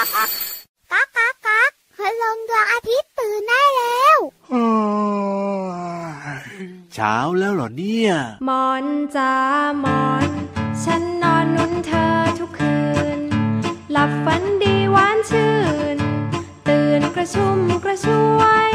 ก๊ากก๊ากก๊ากพลงดวงอาทิตย์ตื่นได้แล้วเช้าแล้วเหรอเนี่ยมอนจ้ามอน ฉันนอนนุนเธอทุกคืน หลับฝันดีหวานชื่น ตื่นกระชุ่มกระชวย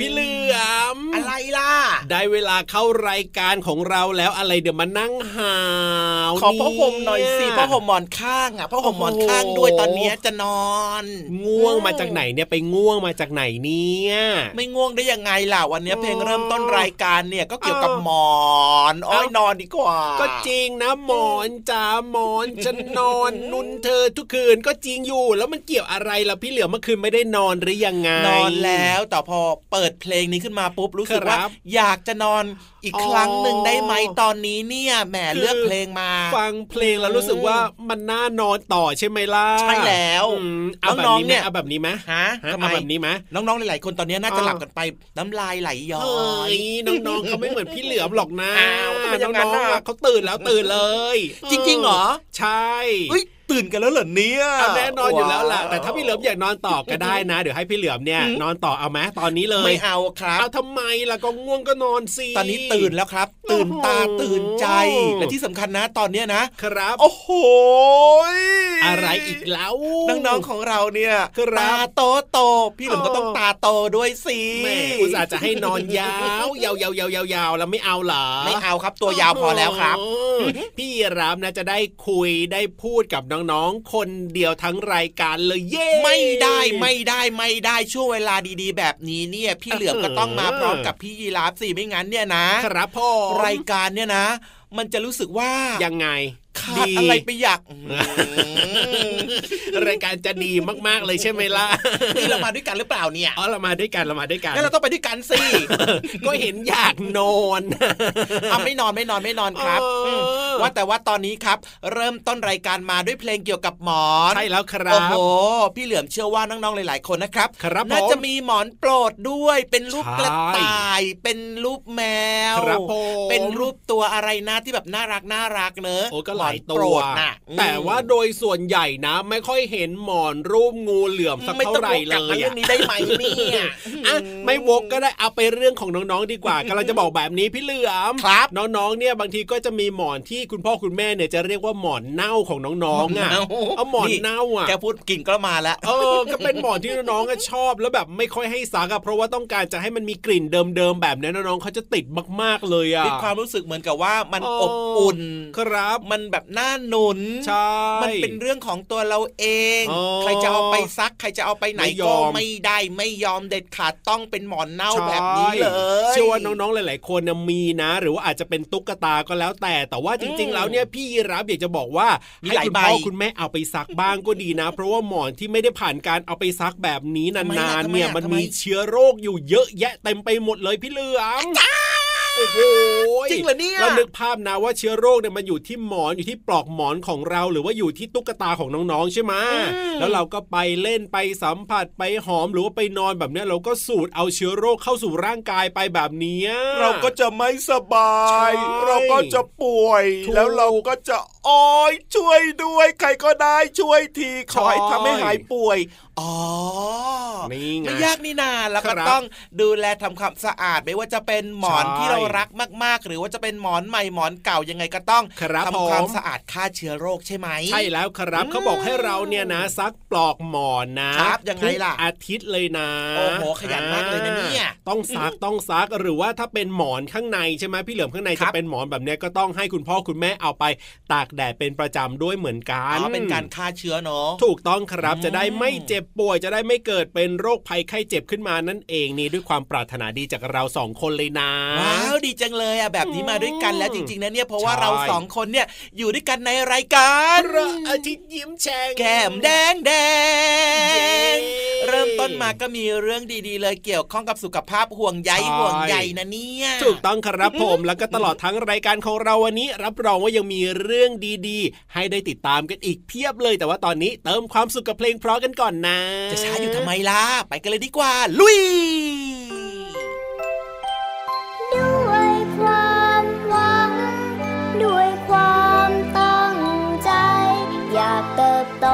พี่เหลือม อะไรล่ะ ได้เวลาเข้ารายการของเราแล้วอะไรเดี๋ยวมานั่งหาวขอผ้าห่มหน่อยสิเผ้าห่มหมอนข้างอะผ้าห่มหมอนข้างด้วยตอนเนี้ยจะนอน ง่วงมาจากไหนเนี่ยไปง่วงมาจากไหนเนี่ยไม่ง่วงได้ยังไงล่ะวันเนี้ยอ๋อเพลงเริ่มต้นรายการเนี่ยก็เกี่ยวกับอ้าวหมอนโอ้ยเอ้านอนดีกว่า ก็จริงนะหมอนจ้าหมอนจะนอนนุนเธอทุกคืนก็จริงอยู่ แล้วมันเกี่ยวอะไรล่ะพี่เหลือมเมื่อคืนไม่ได้นอนหรือยังไงนอนแล้วแต่พอเปิดเพลงนี้ขึ้นมาปุ๊บรู้สึกครับว่าอยากจะนอนอีกอ๋อครั้งหนึ่งได้ไหมตอนนี้เนี่ยแหมคือเลือกเพลงมา ฟังเพลงแล้วรู้สึกว่ามันน่านอนต่อใช่ไหมล่ะใช่แล้วอืมเอาแบบน้องนี้ๆไหมเนี่ยเอาแบบนี้ไหมฮะฮะทำไมเอาแบบนี้ไหมน้องๆหลายๆคนตอนเนี้ยน่าจะอ้าวหลับกันไปน้ำลายไหลย้อเฮ้ยยน้องๆเขาไม่เหมือนพี่เหลือมหรอกนะอ้าวทำไมอย่างนั้นน้องๆน่ะอะเขาตื่นแล้วตื่นเลย จริงๆเหรอใช่เฮ้ย ตื่นกันแล้วเหรอเนี่ยเอาแน่นอนอยู่แล้วล่ะว้าวแต่ถ้าพี่เหลือมอยากนอนต่อก็ได้นะ เดี๋ยวให้พี่เหลือมเนี่ยหืมนอนต่อเอาไหมตอนนี้เลยไม่เอาครับเอาทำไมล่ะก็ง่วงก็นอนสิตอนนี้ตื่นแล้วครับ ตื่นตาโอ้โหตื่นใจและที่สำคัญนะตอนเนี้ยนะครับ โอ้โหอะไรอีกแล้วน้องๆของเราเนี่ยครับตาโตโตๆพี่เหลิมก็ต้องตาโตด้วยสิแม่อุตส่าห์จะให้นอนยาวยาวยาวยาวยาวยาวแล้วไม่เอาเหรอไม่เอาครับตัวยาวพอแล้วครับโอ้โหพี่รามนะจะได้คุยได้พูดกับน้องๆ คนเดียวทั้งรายการเลยเย้ไม่ได้ไม่ได้ไม่ได้ช่วงเวลาดีๆ แบบนี้เนี่ยพี่เหลือมก็ต้องมาพร้อมกับพี่ยีราฟสิไม่งั้นเนี่ยนะครับพ่อรายการเนี่ยนะ มันจะรู้สึกว่ายังไง ขาดดีอะไรไปอยากอืมรายการจะดีมากๆเลยใช่ไหมล่ะนี่เรามาด้วยกันหรือเปล่าเนี่ยอ๋อเรามาด้วยกันเรามาด้วยกันงั้นเราต้องไปด้วยกันสิก็เห็นอยากนอนเอาไม่นอนไม่นอนไม่นอนครับเอออืมว่าแต่ว่าตอนนี้ครับ เริ่มต้นรายการมาด้วยเพลงเกี่ยวกับหมอนใช่แล้วครัโอ้บโหพี่เหลือมเชื่อว่าน้องๆหลาย ๆ คนนะครับครับน่าผมจะมีหมอนโปรดด้วยเป็นรูปใช่กระต่าย เป็นรูปแมวครับผมเป็นรูปตัวอะไรนะที่แบบน่ารักน่ารักเนอะโอ้ก็หลายมอนตัโปรวดน่ะอืมแต่ว่าโดยส่วนใหญ่นะ ไม่ค่อยเห็นหมอนรูปงูเหลือมสักไม่เท่าต้องไหร่วกเลกลับมายเรื่อะองนี้ได้ไหมเนี่ยอะไม่วกก็ได้เอาไปเรื่องของน้องๆดีกว่ากำลังจะบอกแบบนี้พี่เหลือมครับ น้องๆเนี่ยบางทีก็จะมีหมอนที่คุณพ่อคุณแม่เนี่ยจะเรียกว่าหมอนเน่าของน้องๆอะเอาหมอนเน่าอะแกพูดกลิ่นก็มาแล้วเออก็เป็นหมอนที่น้องๆก็ชอบแล้วแบบไม่ค่อยให้ซักอะเพราะว่าต้องการจะให้มันมีกลิ่นเดิมๆแบบนี้น้องๆเขาจะติดมากๆเลยอะมีความรู้สึกเหมือนกับว่ามันอ๋ออบอุ่นครับมันแบบน่าหนุนใช่มันเป็นเรื่องของตัวเราเองอ๋อใครจะเอาไปซัก ใครจะเอาไปไหนไม่ยก็อมไม่ได้ไม่ยอมเด็ดขาดต้องเป็นหมอนเน่าใช่แบบนี้เลยเชื่อว่าน้องๆหลาย ๆ คนน่ะมีนะ หรือว่าอาจจะเป็นตุ๊กตาก็แล้วแต่ แต่ว่าจริง ๆ แล้วเนี่ยพี่ยีรับอยากจะบอกว่ามีให้หลายคุณใบพ่อคุณแม่เอาไปซักบ้างก็ดีนะ เพราะว่าหมอนที่ไม่ได้ผ่านการเอาไปซักแบบนี้ทำไมนาอะนทำๆไมเนี่ยอะมันทำไมมีเชื้อโรคอยู่เยอะแยะเต็มไปหมดเลยพี่เหลือมโอ้โหจริงเหรอเนี่ยเรานึกภาพนะว่าเชื้อโรคเนี่ยมันอยู่ที่หมอนอยู่ที่ปลอกหมอนของเรา หรือว่าอยู่ที่ตุ๊กตาของน้องๆใช่ไหมแล้วเราก็ไปเล่นไปสัมผัสไปหอมหรือว่าไปนอนแบบนี้เราก็สูดเอาเชื้อโรคเข้าสู่ร่างกายไปแบบนี้เราก็จะไม่สบาย เราก็จะป่วย แล้วเราก็จะอ้อยช่วยด้วย ใครก็ได้ช่วยทีขอให้ทำให้หายป่วยอ๋อนี่ไงไม่ยากนี่นาแล้วก็ต้องดูแลทำความสะอาดไม่ว่าจะเป็นหมอนที่เรารักมากๆ หรือว่าจะเป็นหมอนใหม่หมอนเก่ายังไงก็ต้องทำความสะอาดฆ่าเชื้อโรคใช่ไหมใช่แล้วครับเขาบอกให้เราเนี่ยนะซักปลอกหมอนนะครับยังไงล่ะอาทิตย์เลยนะโอ้โหขยันมากเลยนะเนี่ยต้องซักต้องซักหรือว่าถ้าเป็นหมอนข้างในใช่ไหมพี่เหลือมข้างในจะเป็นหมอนแบบนี้ก็ต้องให้คุณพ่อคุณแม่เอาไปตากแดดเป็นประจำด้วยเหมือนกันอ๋อเป็นการฆ่าเชื้อเนาะถูกต้องครับจะได้ไม่เจ็บป่วยจะได้ไม่เกิดเป็นโรคภัยไข้เจ็บขึ้นมานั่นเองนี่ด้วยความปรารถนาดีจากเราสองคนเลยนะว้าวดีจังเลยอะแบบนี้มาด้วยกันแล้วจริงๆนะเนี่ยเพราะว่าเราสองคนเนี่ยอยู่ด้วยกันในรายการอาทิตย์ยิ้มแฉ่งแก้มแดงแดงเริ่มต้นมาก็มีเรื่องดีๆ เลยเกี่ยวข้องกับสุขภาพห่วงใยห่วงใยนะเนี่ยถูกต้องครับผมแล้วก็ตลอดทั้งรายการของเราวันนี้ รับรองว่ายังมีเรื่องดีๆ ให้ได้ติดตามกันอีกเพียบเลย แต่ว่าตอนนี้เติมความสุขกับเพลงเพราะกันก่อนนะ จะช้าอยู่ทำไมล่ะไปกันเลยดีกว่า ลุยด้วยความหวัง ด้วยความตั้งใจ อยากเติบโต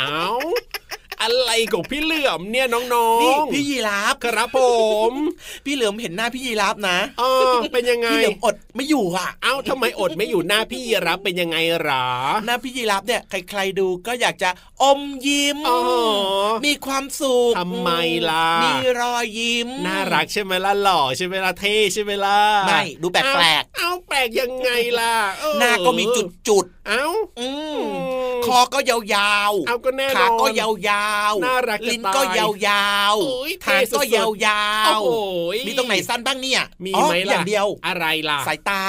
อาอะไรของพี่เหลือมเนี่ยน้องนี่ๆพี่ยีราฟครับผม พี่เหลือมเห็นหน้าพี่ยีราฟนะเออเป็นยังไงพี่เหลือมอด ไม่อยู่อะ เอ้าทำไมอดไม่อยู่หน้าพี่รับเป็นยังไงหรอ หน้าพี่ยีราฟเนี่ยใครๆดูก็อยากจะอมยิ้มอ๋อมีความสุขทำไมล่ะ มีรอยยิ้ม น่ารักใช่ไหมล่ะหล่อใช่ไหมล่ะเท่ใช่ไหมล่ะ ไม่ดูแปลกๆเอ้าเอ้าแปลกยังไงล่ะเออหน้าก็มีจุดจุดเอ้าๆอืมอืมคอก็ยาวเอาก็แน่นอนขาก็ยาวๆน่ารักจะลิ้นก็ตายยาวโอ้ยๆหางก็เท่สุดๆยาวโอ้โหๆมีตรงไหนสั้นบ้างเนี่ยมีอ๋อไหมล่ะอย่างเดียวอะไรล่ะสายตา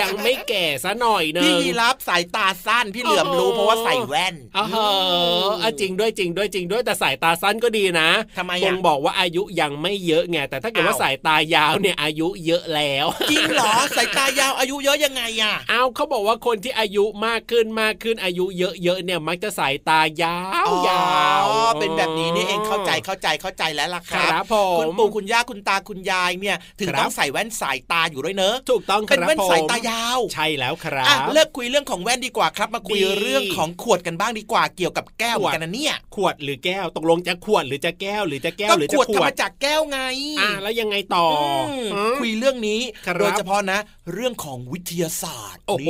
ยังไม่แก่ซะหน่อยเนอะพี่ยีรับสายตาสั้นพี่เหลือมรู้โอ้โหเพราะว่าใส่แว่นอ๋อเหรออะจริงด้วยจริงด้วยจริงด้วยแต่สายตาสั้นก็ดีนะทำไมบ่อะงบอกว่าอายุยังไม่เยอะไงแต่ถ้าเกิดว่าอ้าวสายตายาวเนี่ยอายุเยอะแล้วจริงเหรอสายตายาวอายุเยอะยังไงอะเอาเขาบอกว่าคนที่อายุมากขึ้นมากขึ้นอายุเยอะๆเนี่ยมักจะสายตายาวอ๋อยาวเป็นแบบนี้นี่เองเข้าใจเข้าใจเข้าใจแล้วล่ะคครัรับผมคุณปู่คุณย่าคุณตาคุณยายเนี่ย ถึงครับต้องใส่แว่นสายตาอยู่ด้วยเนอะถูกต้องคเป็นรับแว่นผมสายตายาว ใช่แล้วครัอะบเลิกคุยเรื่องของแว่นดีกว่าครับ มาคุยดีเรื่องของขวดกันบ้างดีกว่าเกี่ยวกับแก้วขเหวมืดอนกันนะเนี่ย ขวดหรือแก้วตกลงจะขวดหรือจะแก้วหรือจะแก้วก็หรือขจะวดขทำวดมาจากแก้วไงอะแล้วยังไงต่อมอืมคุยเรื่องนี้ครับโดยเฉพาะนะ เรื่องของวิทยาศาสตร์โอ้โห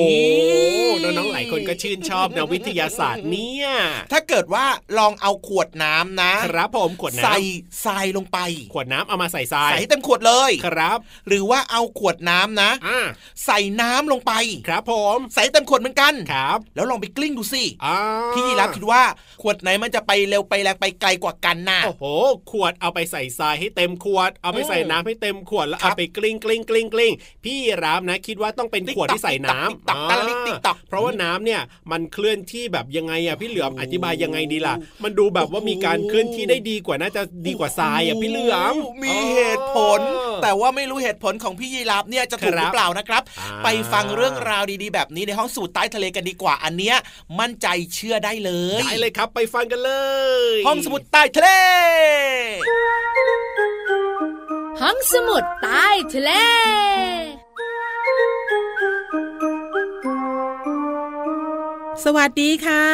นี่น้องๆหลายคนก็ชื่นชอบนะวิทยาศาสตร์เนี่ยถ้าเกิดว่าลองเอาขวดน้ำนะครับผมขวดน้ำใส่ทรายลงไป ขวดน้ำเอามาใส่ทรายใส่ให้เต็มขวดเลยครับ หรือว่าเอาขวดน้ำนะอ่าใส่น้ำลงไปครับผมใส่ให้เต็มขวดเหมือนกันครับ แล้วลองไปกลิ้งดูสิอ่าพี่ยีรับคิดว่าขวดไหนมันจะไปเร็วไปแรงไปไกลกว่ากันน่ะโอ้โห ขวดเอาไปใส่ทรายให้เต็มขวด เอาไปใส่น้ำให้เต็มขวดแล้วครัเอาบไปกลิ้งกลิ้งกลิ้งกลิ้งพี่รามนะ คิดว่าต้องเป็นขวดที่ใส่น้ำติ๊กต๊อกติ๊กต๊อกติ๊กต๊อกเพราะว่าน้ำเนี่ยมันเคลื่อนที่แบบยังไงอะพี่เหลือมอธิบายยังไงดีล่ะ มันดูแบบว่ามีการเคลื่อนที่ได้ดีกว่าน่าจะดีกว่าทรายอะพี่เหลือมมีเหตุผล แต่ว่าไม่รู้เหตุผลของพี่ยีรับเนี่ยจะถูกครับหรือเปล่านะครับอ่าไปฟังเรื่องราวดีๆ แบบนี้ในห้องสมุดใต้ทะเลกันดีกว่าอันเนี้ยมั่นใจเชื่อได้เลยได้เลยครับ ไปฟังกันเลย ห้องสมุดใต้ทะเล ห้องสมุดใต้ทะเล สวัสดีค่ะ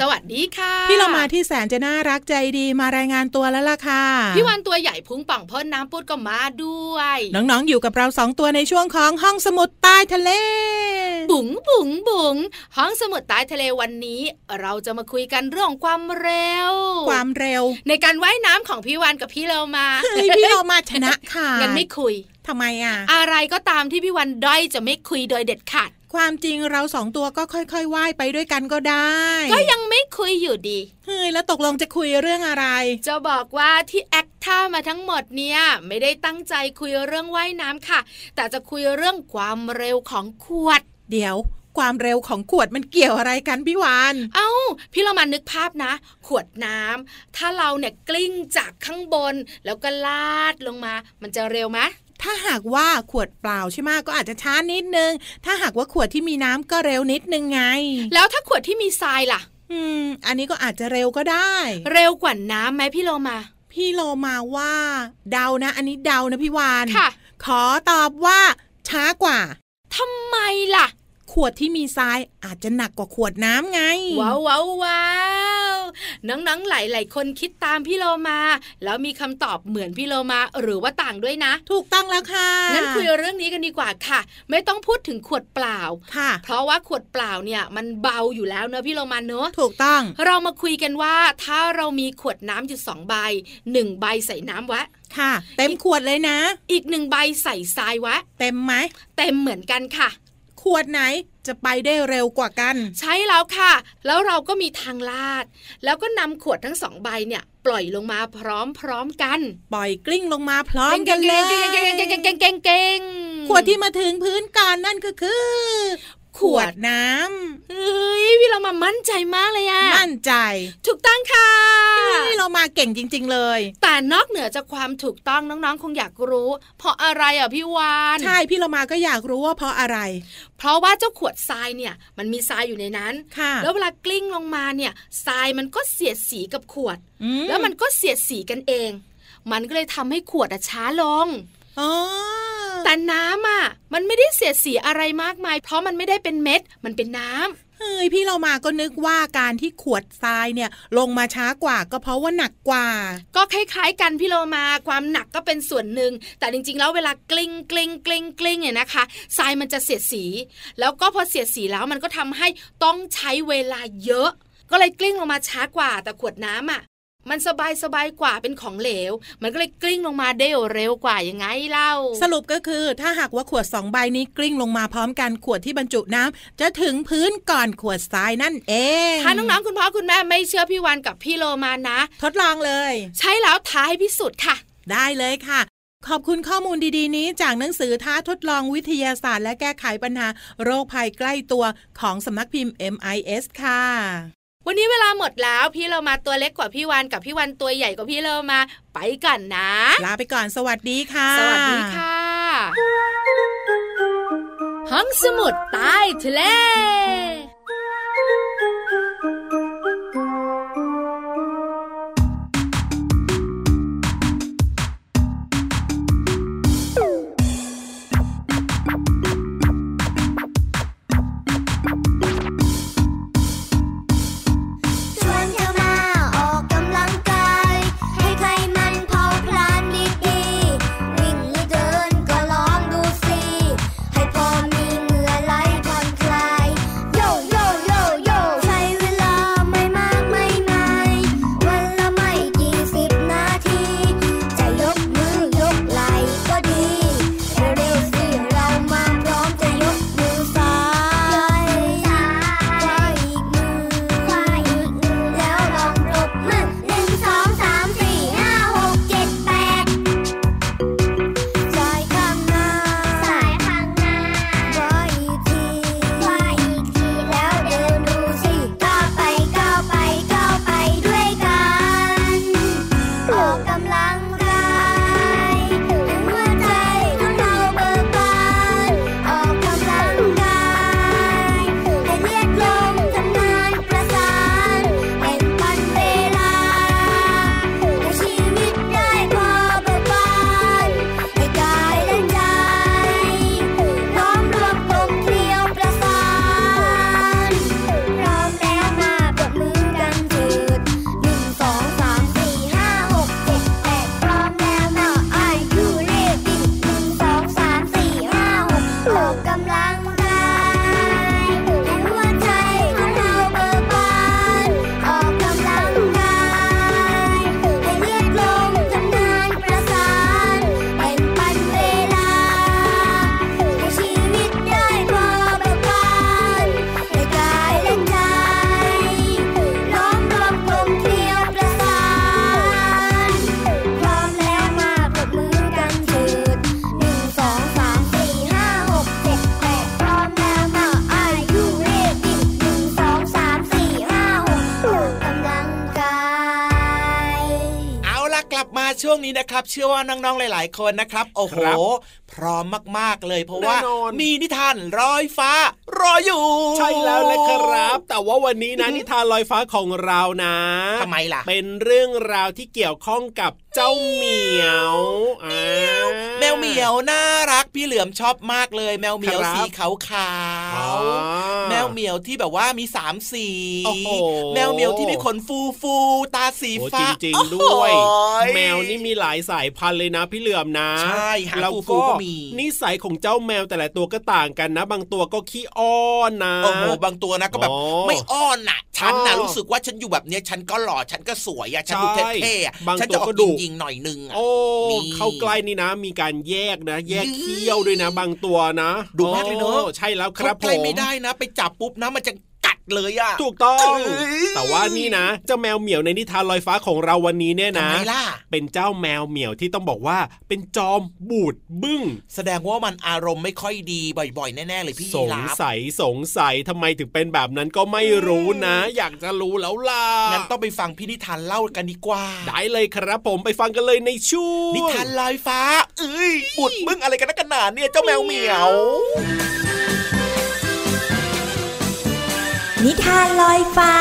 สวัสดีค่ะ พี่เรามาที่แสนจะน่ารักใจดีมารายงานตัวแล้วล่ะค่ะ พี่วันตัวใหญ่พุงป่องพ่นน้ำปุดก็มาด้วย น้องๆอยู่กับเราสองตัวในช่วงของห้องสมุดใต้ทะเล บุ๋งบุ๋งบุ๋งห้องสมุดใต้ทะเลวันนี้ เราจะมาคุยกันเรื่องของความเร็ว ความเร็ว ในการว่ายน้ำของพี่วันกับพี่เรามาเฮ้ยพี่เรามาชนะค่ะงั้นไม่คุยทำไมอะ อะไรก็ตามที่พี่วันด้อยจะไม่คุยโดยเด็ดขาด ความจริงเราสองตัวก็ค่อยๆว่ายไปด้วยกันก็ได้ ก็ยังไม่คุยอยู่ดี เฮ้ยแล้วตกลงจะคุยเรื่องอะไร จะบอกว่าที่แอคท่ามาทั้งหมดเนี่ยไม่ได้ตั้งใจคุยเรื่องว่ายน้ำค่ะ แต่จะคุยเรื่องความเร็วของขวด เดี๋ยวความเร็วของขวดมันเกี่ยวอะไรกันพี่วาน เอ้า พี่เรามานึกภาพนะ ขวดน้ำถ้าเราเนี่ยกลิ้งจากข้างบน แล้วก็ลาดลงมา มันจะเร็วไหม ถ้าหากว่าขวดเปล่าใช่ไหมก็อาจจะช้านิดนึง ถ้าหากว่าขวดที่มีน้ำก็เร็วนิดนึงไง แล้วถ้าขวดที่มีทรายล่ะ อืม อันนี้ก็อาจจะเร็วก็ได้ เร็วกว่าน้ำไหมพี่โลมา พี่โลมาว่า เดานะ อันนี้เดานะพี่วานค่ะ ขอตอบว่าช้ากว่าทำไมล่ะ ขวดที่มีทรายอาจจะหนักกว่าขวดน้ำไง ว้าวว้าวว้าวน้องๆหลายๆคนคิดตามพี่โลมา แล้วมีคำตอบเหมือนพี่โลมาหรือว่าต่างด้วยนะ ถูกต้องแล้วค่ะงั้นคุยเรื่องนี้กันดีกว่าค่ะ ไม่ต้องพูดถึงขวดเปล่าค่ะ เพราะว่าขวดเปล่าเนี่ยมันเบาอยู่แล้วเนอะพี่โลมาเนอะถูกต้อง เรามาคุยกันว่าถ้าเรามีขวดน้ำอยู่สองใบหนึ่งใบใส่น้ำไว้ค่ะ เต็มขวดเลยนะ อีกหนึ่งใบใส่ทรายไว้เต็มไหมเต็มเหมือนกันค่ะ ขวดไหนจะไปได้เร็วกว่ากัน ใช่แล้วค่ะ แล้วเราก็มีทางลาด แล้วก็นำขวดทั้งสองใบเนี่ย ปล่อยลงมาพร้อมๆกัน ปล่อยกลิ้งลงมาพร้อมกันเลยเก่งๆเก่งๆเก่งๆเก่งๆเก่งๆเก่งๆขวดที่มาถึงพื้นก่อนนั่นก็คือ ขวดน้เฮ้ยพี่เรามามั่นใจมากเลยอะำมั่นใจ ถูกต้องค่ะนี่เรามาเก่งจริง ๆ เลย แต่นอกเหนือจากความถูกต้องน้องๆ คงอยากรู้ เพราะอะไรอะพี่วานใช่พี่เรามาก็อยากรู้ว่าเพราะอะไร เพราะว่าเจ้าขวดทรายเนี่ย มันมีทรายอยู่ในนั้นค่ะ แล้วเวลากลิ้งลงมาเนี่ยทรายมันก็เสียดสีกับขวดอืแล้วมันก็เสียดสีกันเอง มันก็เลยทำให้ขวดอะช้าลงอ๋อ แต่น้ำอะมันไม่ได้เสียดสีอะไรมากมาย เพราะมันไม่ได้เป็นเม็ด มันเป็นน้ำเอฮ้ยพี่เรามาก็นึกว่าการที่ขวดทรายเนี่ย ลงมาช้ากว่าก็เพราะว่าหนักกว่า ก็คล้ายๆกันพี่โลมาความหนักก็เป็นส่วนหนึ่ง แต่จริงๆ แล้วเวลากลิ้งกลิ้งกลิ้งกลิ้งเนี่ยนะคะทรายมันจะเสียดสี แล้วก็พอเสียดสีแล้วมันก็ทำให้ต้องใช้เวลาเยอะ ก็เลยกลิ้งลงมาช้ากว่า แต่ขวดน้ำอะ มันสบายสบายกว่าเป็นของเหลว มันก็เลยกลิ้งลงมาได้เร็วกว่ายังไงเล่า สรุปก็คือ ถ้าหากว่าขวดสองใบนี้กลิ้งลงมาพร้อมกันขวดที่บรรจุน้ำจะถึงพื้นก่อนขวดทรายนั่นเองถ้าน้องๆคุณพ่อคุณแม่ไม่เชื่อพี่วันกับพี่โลมานะ ทดลองเลย ใช่แล้วท้าให้พิสูจน์ค่ะ ได้เลยค่ะขอบคุณข้อมูลดีๆ นี้จากหนังสือท้าทดลองวิทยาศาสตร์ และแก้ไขปัญหา โรคภัยใกล้ตัวของสำนักพิมพ์ MIS ค่ะ วันนี้เวลาหมดแล้วพี่เรามาตัวเล็กกว่าพี่วันกับพี่วันตัวใหญ่กว่าพี่เรามาไปกันนะ ลาไปก่อนสวัสดีค่ะ สวัสดีค่ะห้องสมุดใต้ทะเล กลับมาช่วงนี้นะครับ เชื่อว่าน้องๆหลาย ๆ คนนะครับ โอ้โหครับพร้อมมากๆเลย เพราะว่าแน่นอนมีนิทานรอยฟ้ารออยู่ ใช่แล้วแหละครับ แต่ว่าวันนี้นะนิทานลอยฟ้าของเรานะทำไมล่ะ เป็นเรื่องราวที่เกี่ยวข้องกับเจ้าเหมียวอ่าแมวเหมียวน่ารักพี่เหลือมชอบมากเลย แมวเหมียวครับสีขาวขาวอ๋อแมวเหมียวที่แบบว่ามีสามสีโอ้โหแมวเหมียวที่มีขนฟูฟูๆตาสีโอ้ฟ้าจริงๆด้วยโอ้ยแมวนี่มีหลายสายพันธุ์เลยนะพี่เหลือมนะใช่หางแล้วฟูๆก็มีนิสัยของเจ้าแมวแต่ละตัวก็ต่างกันนะ บางตัวก็ขี้อ้อนนะโอ้โหบางตัวนะก็แบบอ๋อไม่อ้อนน่ะฉันน่ะอ๋อรู้สึกว่าฉันอยู่แบบเนี้ยฉันก็หล่อฉันก็สวยอะฉันดูใช่เท่ๆอะบางฉันตัวจะออก็กดุยิงๆหน่อยนึงอะโอ้นี่เข้าใกล้นี่นะ มีการแยกนะ แยกยื้อเขี้ยวด้วยนะ บางตัวนะดุมากเลยเนอะโอ้ใช่แล้วคเข้ารับใกล้ผมไม่ได้นะ ไปจับปุ๊บนะมันจะกัด เลยอะถูกต้องเอ้ยแต่ว่านี่นะ เจ้าแมวเหมียวในนิทานลอยฟ้าของเราวันนี้เนี่ยทำนะไมล่ะเป็นเจ้าแมวเหมียวที่ต้องบอกว่า เป็นจอมบูดบึ้ง แสดงว่ามันอารมณ์ไม่ค่อยดีบ่อยๆ แน่ๆเลยพี่สยีงราฟสัยสงสัยทำไมถึงเป็นแบบนั้นก็ไม่รู้นะ อยากจะรู้แล้วล่ะงั้นต้องไปฟังพี่นิทานเล่ากันดีกว่า ได้เลยครับผมไปฟังกันเลยในช่วงนิทานลอยฟ้า เอ้ยบุดมึงอะไรกันนักกันหนาเนี่ยเจ้าแมวเหมียว นิทานลอยฟ้า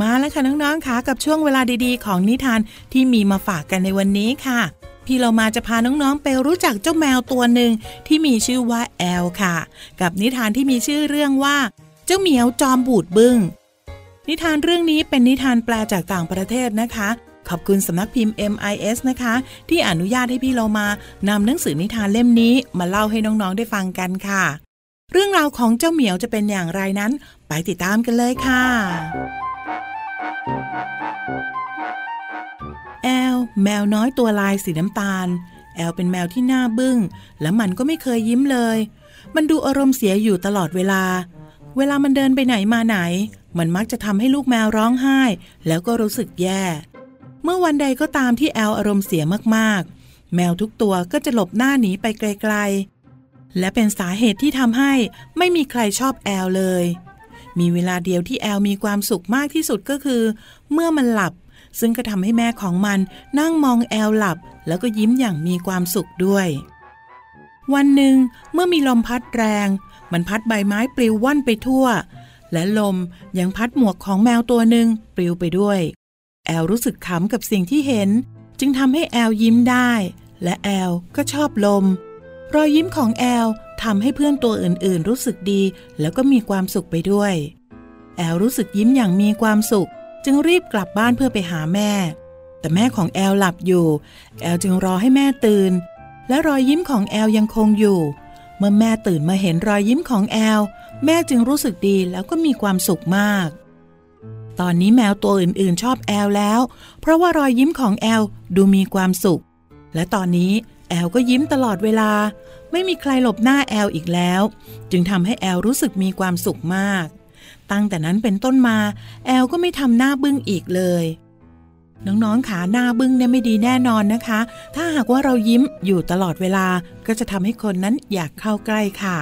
มาแล้วค่ะน้องๆค่ะกับช่วงเวลาดีๆ ของนิทานที่มีมาฝากกันในวันนี้ค่ะ พี่เรามาจะพาน้องๆไปรู้จักเจ้าแมวตัวหนึ่งที่มีชื่อว่าแอลค่ะ กับนิทานที่มีชื่อเรื่องว่า เจ้าเหมียวจอมบูดบึง้งนิทานเรื่องนี้เป็นนิทานแปลจากต่างประเทศนะคะ ขอบคุณสำนักพิมพ์ MIS นะคะ ที่อนุญาตให้พี่เรามานำหนังสือนิทานเล่มนี้มาเล่าให้น้องๆได้ฟังกันค่ะ เรื่องราวของเจ้าเหมียวจะเป็นอย่างไรนั้น ไปติดตามกันเลยค่ะ แอล แมวน้อยตัวลายสีน้ำตาล แอลเป็นแมวที่น่าบึง้ง และมันก็ไม่เคยยิ้มเลย มันดูอารมณ์เสียอยู่ตลอดเวลา เวลามันเดินไปไหนมาไหน มันมักจะทำให้ลูกแมวร้องไห้ แล้วก็รู้สึกแย่ เมื่อวันใดก็ตามที่แอลอารมณ์เสียมากๆ แมวทุกตัวก็จะหลบหน้าหนีไปไกลๆ และเป็นสาเหตุที่ทำให้ไม่มีใครชอบแอลเลย มีเวลาเดียวที่แอลมีความสุขมากที่สุดก็คือ เมื่อมันหลับ ซึ่งก็ทำให้แม่ของมันนั่งมองแอลหลับ แล้วก็ยิ้มอย่างมีความสุขด้วย วันหนึ่งเมื่อมีลมพัดแรง มันพัดใบไม้ปลิวว่อนไปทั่วและลมยังพัดหมวกของแมวตัวหนึ่งปลิวไปด้วย แอลรู้สึกขำกับสิ่งที่เห็น จึงทำให้แอลยิ้มได้ และแอลก็ชอบลม รอยยิ้มของแอลทำให้เพื่อนตัวอื่นๆ รู้สึกดี แล้วก็มีความสุขไปด้วย แอลรู้สึกยิ้มอย่างมีความสุข จึงรีบกลับบ้านเพื่อไปหาแม่ แต่แม่ของแอลหลับอยู่ แอลจึงรอให้แม่ตื่น และรอยยิ้มของแอลยังคงอยู่ เมื่อแม่ตื่นมาเห็นรอยยิ้มของแอลแม่จึงรู้สึกดีแล้วก็มีความสุขมาก ตอนนี้แมวตัวอื่นๆ ชอบแอลแล้ว เพราะว่ารอยยิ้มของแอลดูมีความสุข และตอนนี้แอลก็ยิ้มตลอดเวลา ไม่มีใครหลบหน้าแอลอีกแล้ว จึงทำให้แอลรู้สึกมีความสุขมาก ตั้งแต่นั้นเป็นต้นมา แอลก็ไม่ทำหน้าบึ้งอีกเลย น้องๆขาหน้าบึ้งเนี่ยไม่ดีแน่นอนนะคะ ถ้าหากว่าเรายิ้มอยู่ตลอดเวลาก็จะทำให้คนนั้นอยากเข้าใกล้ค่ะ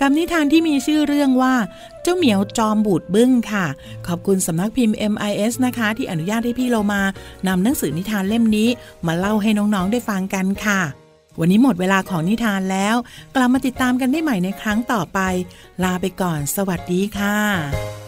กับนิทานที่มีชื่อเรื่องว่า เจ้าเหมียวจอมบูดบึ้งค่ะ ขอบคุณสำนักพิมพ์ MIS นะคะ ที่อนุญาตให้พี่เรามานำหนังสือนิทานเล่มนี้ มาเล่าให้น้องๆได้ฟังกันค่ะ วันนี้หมดเวลาของนิทานแล้ว กลับมาติดตามกันได้ใหม่ในครั้งต่อไป ลาไปก่อน สวัสดีค่ะ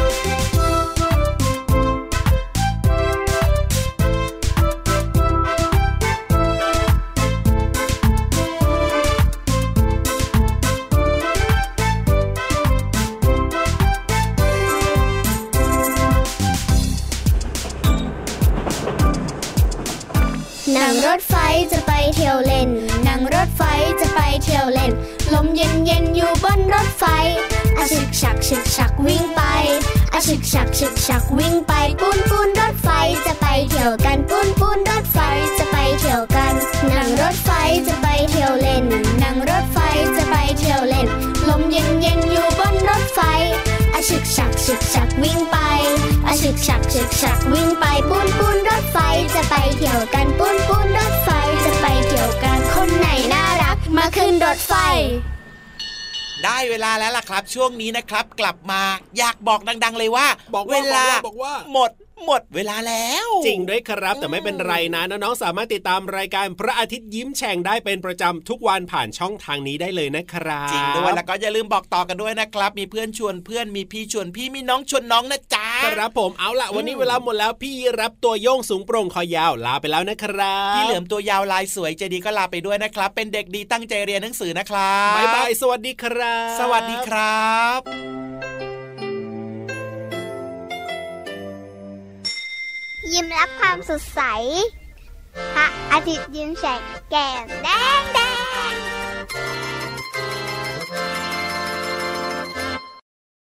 อาฉึกฉักฉึกฉักวิ่งไปอาฉึกฉักฉึกฉักวิ่งไปปูนปูนรถไฟจะไปเที่ยวกันปูนปูนรถไฟจะไปเที่ยวกันนั่งรถไฟจะไปเที่ยวเล่นนั่งรถไฟจะไปเที่ยวเล่น ลมเย็นเย็นอยู่บนรถไฟอาฉึกฉักฉึกฉักวิ่งไปอาฉึกฉักฉึกฉักวิ่งไปปูนปูนรถไฟจะไปเที่ยวกันปูนปูนรถไฟจะไปเที่ยวกันคนไหนน่ารักมาขึ้นรถไฟ ได้เวลาแล้วล่ะครับ ช่วงนี้นะครับ กลับมาอยากบอกดัง ๆ เลยว่าบอกเวว่าลาบอกว่าหมดหมดเวลาแล้ว จริงด้วยครับ แต่ไม่เป็นไรนะน้องๆสามารถติดตามรายการพระอาทิตย์ยิ้มแฉ่งได้เป็นประจำทุกวันผ่านช่องทางนี้ได้เลยนะครับจริงด้วยแล้วก็อย่าลืมบอกต่อกันด้วยนะครับ มีเพื่อนชวนเพื่อนมีพี่ชวนพี่มีน้องชวนน้องนะจ๊ะ ครับผมเอาละวันนี้เวลาหมดแล้วพี่รับตัวโยงสูงโปร่งคอยาวลาไปแล้วนะครับพี่เหลือมตัวยาวลายสวยใจดีก็ลาไปด้วยนะครับ เป็นเด็กดีตั้งใจเรียนหนังสือนะครับบายบายสวัสดีครับ สวัสดีครับยิ้มรับความสดใส พระอาทิตย์ยิ้มแฉกแก้มแดงแดง